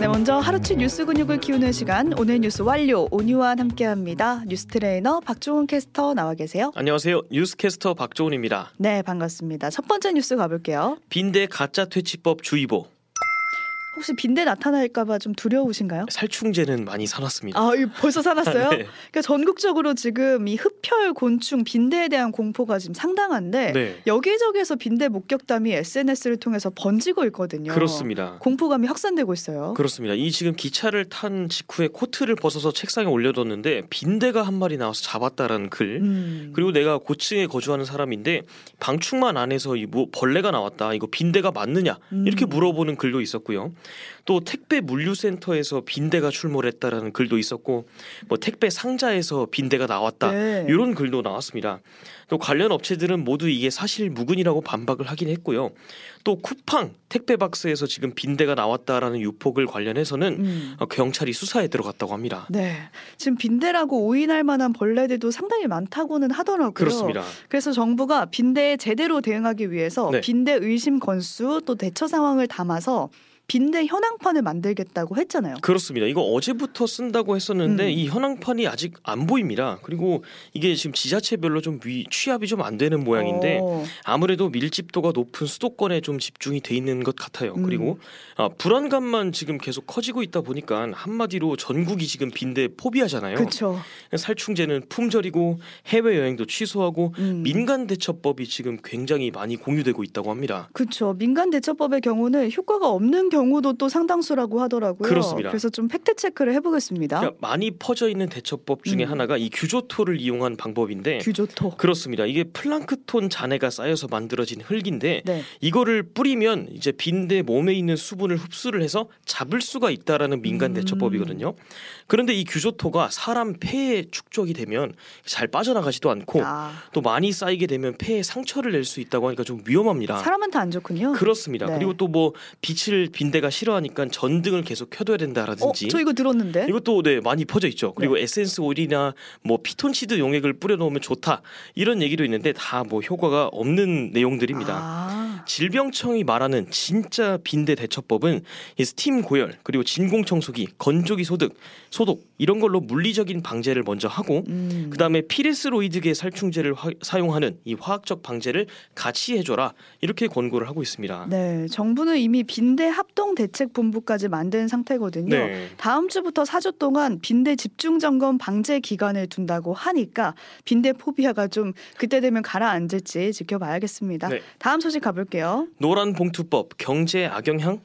네, 먼저 하루치 뉴스 근육을 키우는 시간 오늘 뉴스 완료 오뉴완 함께합니다. 뉴스 트레이너 박조은 캐스터 나와 계세요. 안녕하세요. 뉴스 캐스터 박조은입니다. 네, 반갑습니다. 첫 번째 뉴스 가볼게요. 빈대 가짜 퇴치법 주의보. 혹시 빈대 나타날까봐 좀 두려우신가요? 살충제는 많이 사놨습니다. 아, 벌써 사놨어요? 네. 그러니까 전국적으로 지금 이 흡혈, 곤충, 빈대에 대한 공포가 지금 상당한데 네. 여기저기에서 빈대 목격담이 SNS를 통해서 번지고 있거든요. 그렇습니다. 공포감이 확산되고 있어요. 그렇습니다. 이 지금 기차를 탄 직후에 코트를 벗어서 책상에 올려뒀는데 빈대가 한 마리 나와서 잡았다라는 글. 음. 그리고 내가 고층에 거주하는 사람인데 방충망 안에서 이 뭐 벌레가 나왔다. 이거 빈대가 맞느냐? 이렇게 음. 물어보는 글도 있었고요. 또 택배 물류센터에서 빈대가 출몰했다라는 글도 있었고, 뭐 택배 상자에서 빈대가 나왔다. 네. 이런 글도 나왔습니다. 또 관련 업체들은 모두 이게 사실 무근이라고 반박을 하긴 했고요. 또 쿠팡 택배 박스에서 지금 빈대가 나왔다라는 유폭을 관련해서는 음. 어, 경찰이 수사에 들어갔다고 합니다. 네. 지금 빈대라고 오인할 만한 벌레들도 상당히 많다고는 하더라고요. 그렇습니다. 그래서 정부가 빈대에 제대로 대응하기 위해서 네. 빈대 의심 건수 또 대처 상황을 담아서 빈대 현황판을 만들겠다고 했잖아요. 그렇습니다. 이거 어제부터 쓴다고 했었는데 음. 이 현황판이 아직 안 보입니다. 그리고 이게 지금 지자체별로 좀 위, 취합이 좀 안 되는 모양인데 어, 아무래도 밀집도가 높은 수도권에 좀 집중이 돼 있는 것 같아요. 음. 그리고 아, 불안감만 지금 계속 커지고 있다 보니까 한마디로 전국이 지금 빈대 포비아잖아요. 그렇죠. 살충제는 품절이고 해외 여행도 취소하고 음. 민간 대처법이 지금 굉장히 많이 공유되고 있다고 합니다. 그렇죠. 민간 대처법의 경우는 효과가 없는 경우도 또 상당수라고 하더라고요. 그렇습니다. 그래서 좀 팩트 체크를 해보겠습니다. 그러니까 많이 퍼져 있는 대처법 중에 음. 하나가 이 규조토를 이용한 방법인데 규조토. 그렇습니다. 이게 플랑크톤 잔해가 쌓여서 만들어진 흙인데 네. 이거를 뿌리면 이제 빈대 몸에 있는 수분을 흡수를 해서 잡을 수가 있다라는 민간 음. 대처법이거든요. 그런데 이 규조토가 사람 폐에 축적이 되면 잘 빠져나가지도 않고 아, 또 많이 쌓이게 되면 폐에 상처를 낼 수 있다고 하니까 좀 위험합니다. 사람한테 안 좋군요. 그렇습니다. 네. 그리고 또 뭐 빛을 빈대가 싫어하니까 전등을 계속 켜둬야 어, 된다라든지 저 이거 들었는데. 이것도 네 많이 퍼져 있죠. 그리고 에센스 오일이나 뭐 피톤치드 용액을 뿌려 놓으면 좋다 이런 얘기도 있는데 다 뭐 효과가 없는 내용들입니다. 아, 질병청이 말하는 진짜 빈대 대처법은 이 스팀 고열 그리고 진공 청소기, 건조기 소독, 소독 이런 걸로 물리적인 방제를 먼저 하고 음. 그다음에 피레스로이드계 살충제를 화- 사용하는 이 화학적 방제를 같이 해줘라 이렇게 권고를 하고 있습니다. 네, 정부는 이미 빈대 합동 대책 본부까지 만든 상태거든요. 네. 다음 주부터 4주 동안 빈대 집중 점검 방제 기간을 둔다고 하니까 빈대 phobia가 좀 그때 되면 가라앉을지 지켜봐야겠습니다. 네. 다음 소식 가볼게요. 노란 봉투법 경제 악영향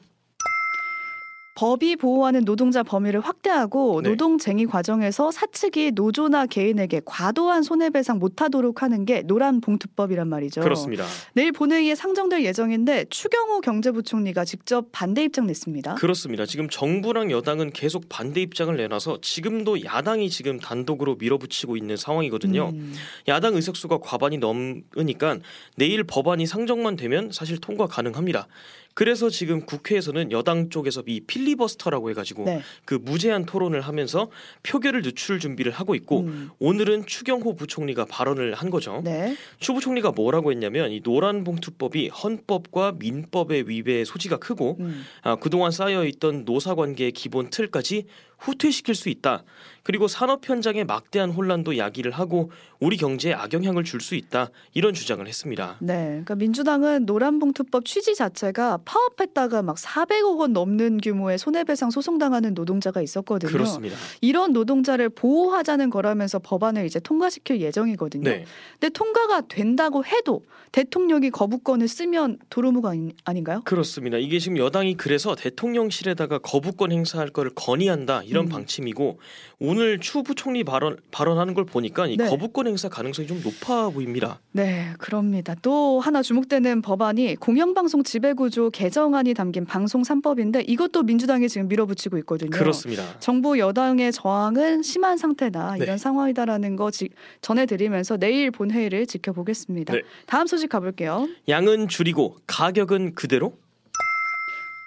법이 보호하는 노동자 범위를 확대하고 네. 노동쟁의 과정에서 사측이 노조나 개인에게 과도한 손해배상 못하도록 하는 게 노란 봉투법이란 말이죠. 그렇습니다. 내일 본회의에 상정될 예정인데 추경호 경제부총리가 직접 반대 입장 냈습니다. 그렇습니다. 지금 정부랑 여당은 계속 반대 입장을 내놔서 지금도 야당이 지금 단독으로 밀어붙이고 있는 상황이거든요. 음, 야당 의석수가 과반이 넘으니까 내일 법안이 상정만 되면 사실 통과 가능합니다. 그래서 지금 국회에서는 여당 쪽에서 이 필리버스터라고 해가지고 네. 그 무제한 토론을 하면서 표결을 늦출 준비를 하고 있고 음, 오늘은 추경호 부총리가 발언을 한 거죠. 네. 추 부총리가 뭐라고 했냐면 이 노란 봉투법이 헌법과 민법의 위배의 소지가 크고 음. 아, 그동안 쌓여 있던 노사 관계의 기본 틀까지 후퇴시킬 수 있다. 그리고 산업 현장에 막대한 혼란도 야기를 하고 우리 경제에 악영향을 줄 수 있다. 이런 주장을 했습니다. 네, 그러니까 민주당은 노란봉투법 취지 자체가 파업했다가 막 400억 원 넘는 규모의 손해배상 소송당하는 노동자가 있었거든요. 그렇습니다. 이런 노동자를 보호하자는 거라면서 법안을 이제 통과시킬 예정이거든요. 네. 근데 통과가 된다고 해도 대통령이 거부권을 쓰면 도루묵 아닌가요? 그렇습니다. 이게 지금 여당이 그래서 대통령실에다가 거부권 행사할 거를 건의한다 이런 음. 방침이고 오늘 추 부총리 발언 발언하는 걸 보니까 이 네. 거부권 행사 가능성이 좀 높아 보입니다. 네, 그럽니다. 또 하나 주목되는 법안이 공영방송 지배구조 개정안이 담긴 방송 3법인데 이것도 민주당이 지금 밀어붙이고 있거든요. 그렇습니다. 정부 여당의 저항은 심한 상태다 네. 이런 상황이다라는 거 지- 전해드리면서 내일 본회의를 지켜보겠습니다. 네. 다음 소식 가볼게요. 양은 줄이고 가격은 그대로?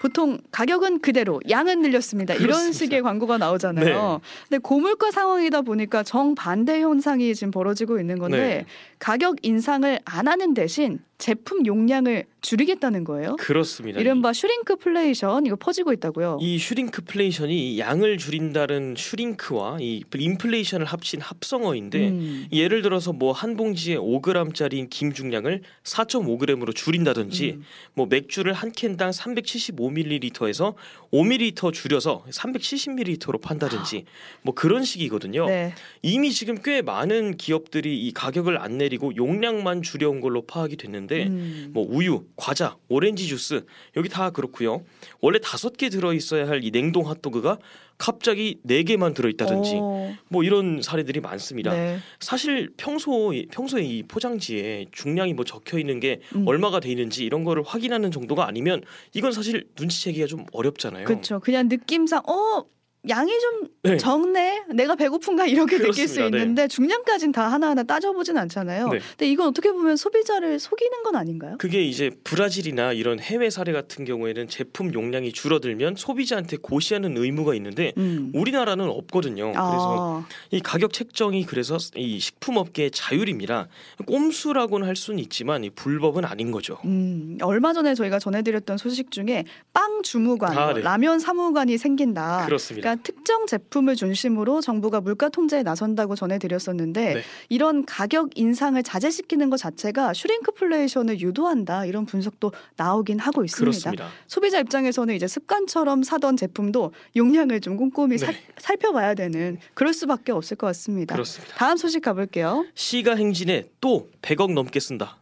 보통 가격은 그대로 양은 늘렸습니다. 이런 그렇습니다. 식의 광고가 나오잖아요. 네. 근데 고물가 상황이다 보니까 정반대 현상이 지금 벌어지고 있는 건데 네. 가격 인상을 안 하는 대신 제품 용량을 줄이겠다는 거예요. 그렇습니다. 이른바 shrinkflation 이거 퍼지고 있다고요. 이 shrinkflation이 양을 줄인다는 shrink와 이 인플레이션을 합친 합성어인데 음. 예를 들어서 뭐 한 봉지에 5g짜리 김 중량을 4.5g으로 줄인다든지 음. 뭐 맥주를 한 캔당 375ml에서 5ml 줄여서 370ml로 판다든지 뭐 그런 식이거든요. 네. 이미 지금 꽤 많은 기업들이 이 가격을 안 내리고 용량만 줄여온 걸로 파악이 됐는데 음. 뭐 우유, 과자, 오렌지 주스 여기 다 그렇고요. 원래 다섯 개 들어 있어야 할 이 냉동 핫도그가 갑자기 네 개만 들어 있다든지 어, 뭐 이런 사례들이 많습니다. 네. 사실 평소 평소에 이 포장지에 중량이 뭐 적혀 있는 게 음. 얼마가 돼 있는지 이런 거를 확인하는 정도가 아니면 이건 사실 눈치채기가 좀 어렵잖아요. 그렇죠. 그냥 느낌상 어 양이 좀 네. 적네. 내가 배고픈가 이렇게 느낄 수 그렇습니다. 네. 있는데 중량까지는 다 하나하나 따져보진 않잖아요. 네. 근데 이건 어떻게 보면 소비자를 속이는 건 아닌가요? 그게 이제 브라질이나 이런 해외 사례 같은 경우에는 제품 용량이 줄어들면 소비자한테 고시하는 의무가 있는데 음. 우리나라는 없거든요. 그래서 아, 이 가격 책정이 그래서 이 식품업계의 자율입니다. 꼼수라고는 할 수는 있지만 이 불법은 아닌 거죠. 음, 얼마 전에 저희가 전해드렸던 소식 중에 빵 주무관, 아, 뭐 네. 라면 사무관이 생긴다. 그렇습니다. 그러니까 특정 제품을 중심으로 정부가 물가 통제에 나선다고 전해드렸었는데 네. 이런 가격 인상을 자제시키는 것 자체가 슈링크플레이션을 유도한다 이런 분석도 나오긴 하고 있습니다. 그렇습니다. 소비자 입장에서는 이제 습관처럼 사던 제품도 용량을 좀 꼼꼼히 사- 네. 살펴봐야 되는 그럴 수밖에 없을 것 같습니다. 그렇습니다. 다음 소식 가볼게요. 시가 행진에 또 100억 넘게 쓴다.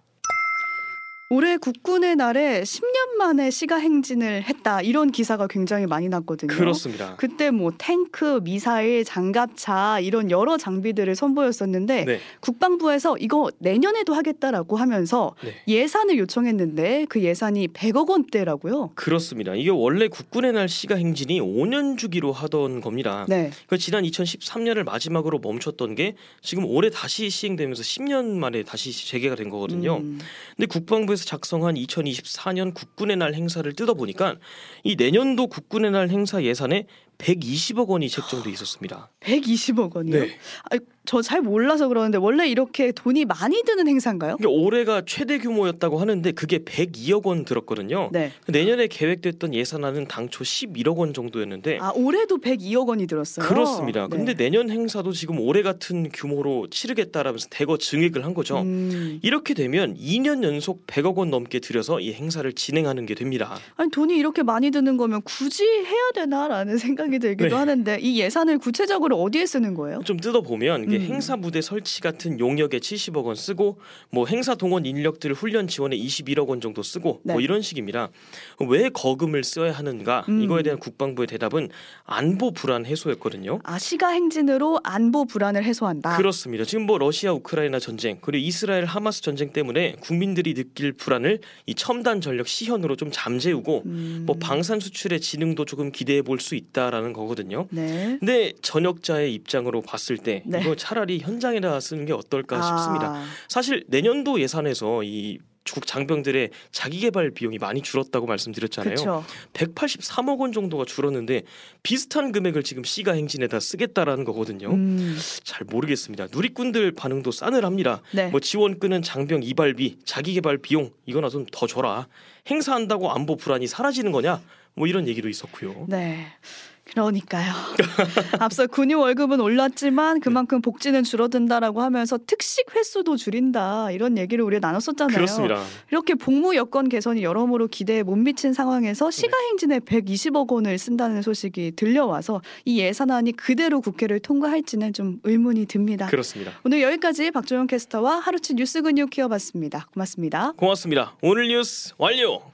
올해 국군의 날에 10년 만에 시가 행진을 했다 이런 기사가 굉장히 많이 났거든요. 그렇습니다. 그때 뭐 탱크, 미사일, 장갑차 이런 여러 장비들을 선보였었는데 네. 국방부에서 이거 내년에도 하겠다라고 하면서 네. 예산을 요청했는데 그 예산이 100억 원대라고요. 그렇습니다. 이게 원래 국군의 날 시가 행진이 5년 주기로 하던 겁니다. 네. 그 지난 2013년을 마지막으로 멈췄던 게 지금 올해 다시 시행되면서 10년 만에 다시 재개가 된 거거든요. 음. 근데 국방부에서 작성한 2024년 국군의 날 행사를 뜯어보니까 이 내년도 국군의 날 행사 예산에 120억 원이 책정돼 있었습니다. 120억 원이요? 네. 저 잘 몰라서 그러는데 원래 이렇게 돈이 많이 드는 행사인가요? 그러니까 올해가 최대 규모였다고 하는데 그게 102억 원 들었거든요. 네. 내년에 계획됐던 예산안은 당초 11억 원 정도였는데 아 올해도 102억 원이 들었어요. 그렇습니다. 네. 근데 내년 행사도 지금 올해 같은 규모로 치르겠다라면서 대거 증액을 한 거죠. 음. 이렇게 되면 2년 연속 100억 원 넘게 들여서 이 행사를 진행하는 게 됩니다. 아니 돈이 이렇게 많이 드는 거면 굳이 해야 되나라는 생각이 들기도 네. 하는데 이 예산을 구체적으로 어디에 쓰는 거예요? 좀 뜯어 보면 이게 음. 행사 무대 설치 같은 용역에 70억 원 쓰고 뭐 행사 동원 인력들 훈련 지원에 21억 원 정도 쓰고 네. 뭐 이런 식입니다. 왜 거금을 써야 하는가? 음. 이거에 대한 국방부의 대답은 안보 불안 해소였거든요. 아 시가 행진으로 안보 불안을 해소한다. 그렇습니다. 지금 뭐 러시아 우크라이나 전쟁 그리고 이스라엘 하마스 전쟁 때문에 국민들이 느낄 불안을 이 첨단 전력 시현으로 좀 잠재우고 음. 뭐 방산 수출의 진흥도 조금 기대해 볼 수 있다라는 거거든요. 네. 근데 전역자의 입장으로 봤을 때 네. 이거 차라리 현장에다 쓰는 게 어떨까 아, 싶습니다. 사실 내년도 예산에서 이 국 장병들의 자기 개발 비용이 많이 줄었다고 말씀드렸잖아요. 그렇죠. 183억 원 정도가 줄었는데 비슷한 금액을 지금 시가 행진에다 쓰겠다라는 거거든요. 음, 잘 모르겠습니다. 누리꾼들 반응도 싸늘합니다. 네. 뭐 지원끈은 장병 이발비, 자기 개발 비용 이거나 좀 더 줘라. 행사한다고 안보 불안이 사라지는 거냐? 뭐 이런 얘기도 있었고요. 네. 그러니까요. 앞서 군인 월급은 올랐지만 그만큼 복지는 줄어든다라고 하면서 특식 횟수도 줄인다 이런 얘기를 우리가 나눴었잖아요. 그렇습니다. 이렇게 복무 여건 개선이 여러모로 기대에 못 미친 상황에서 네. 시가 행진에 120억 원을 쓴다는 소식이 들려와서 이 예산안이 그대로 국회를 통과할지는 좀 의문이 듭니다. 그렇습니다. 오늘 여기까지 박조영 캐스터와 하루치 뉴스 근육 키워봤습니다. 고맙습니다. 고맙습니다. 오늘 뉴스 완료.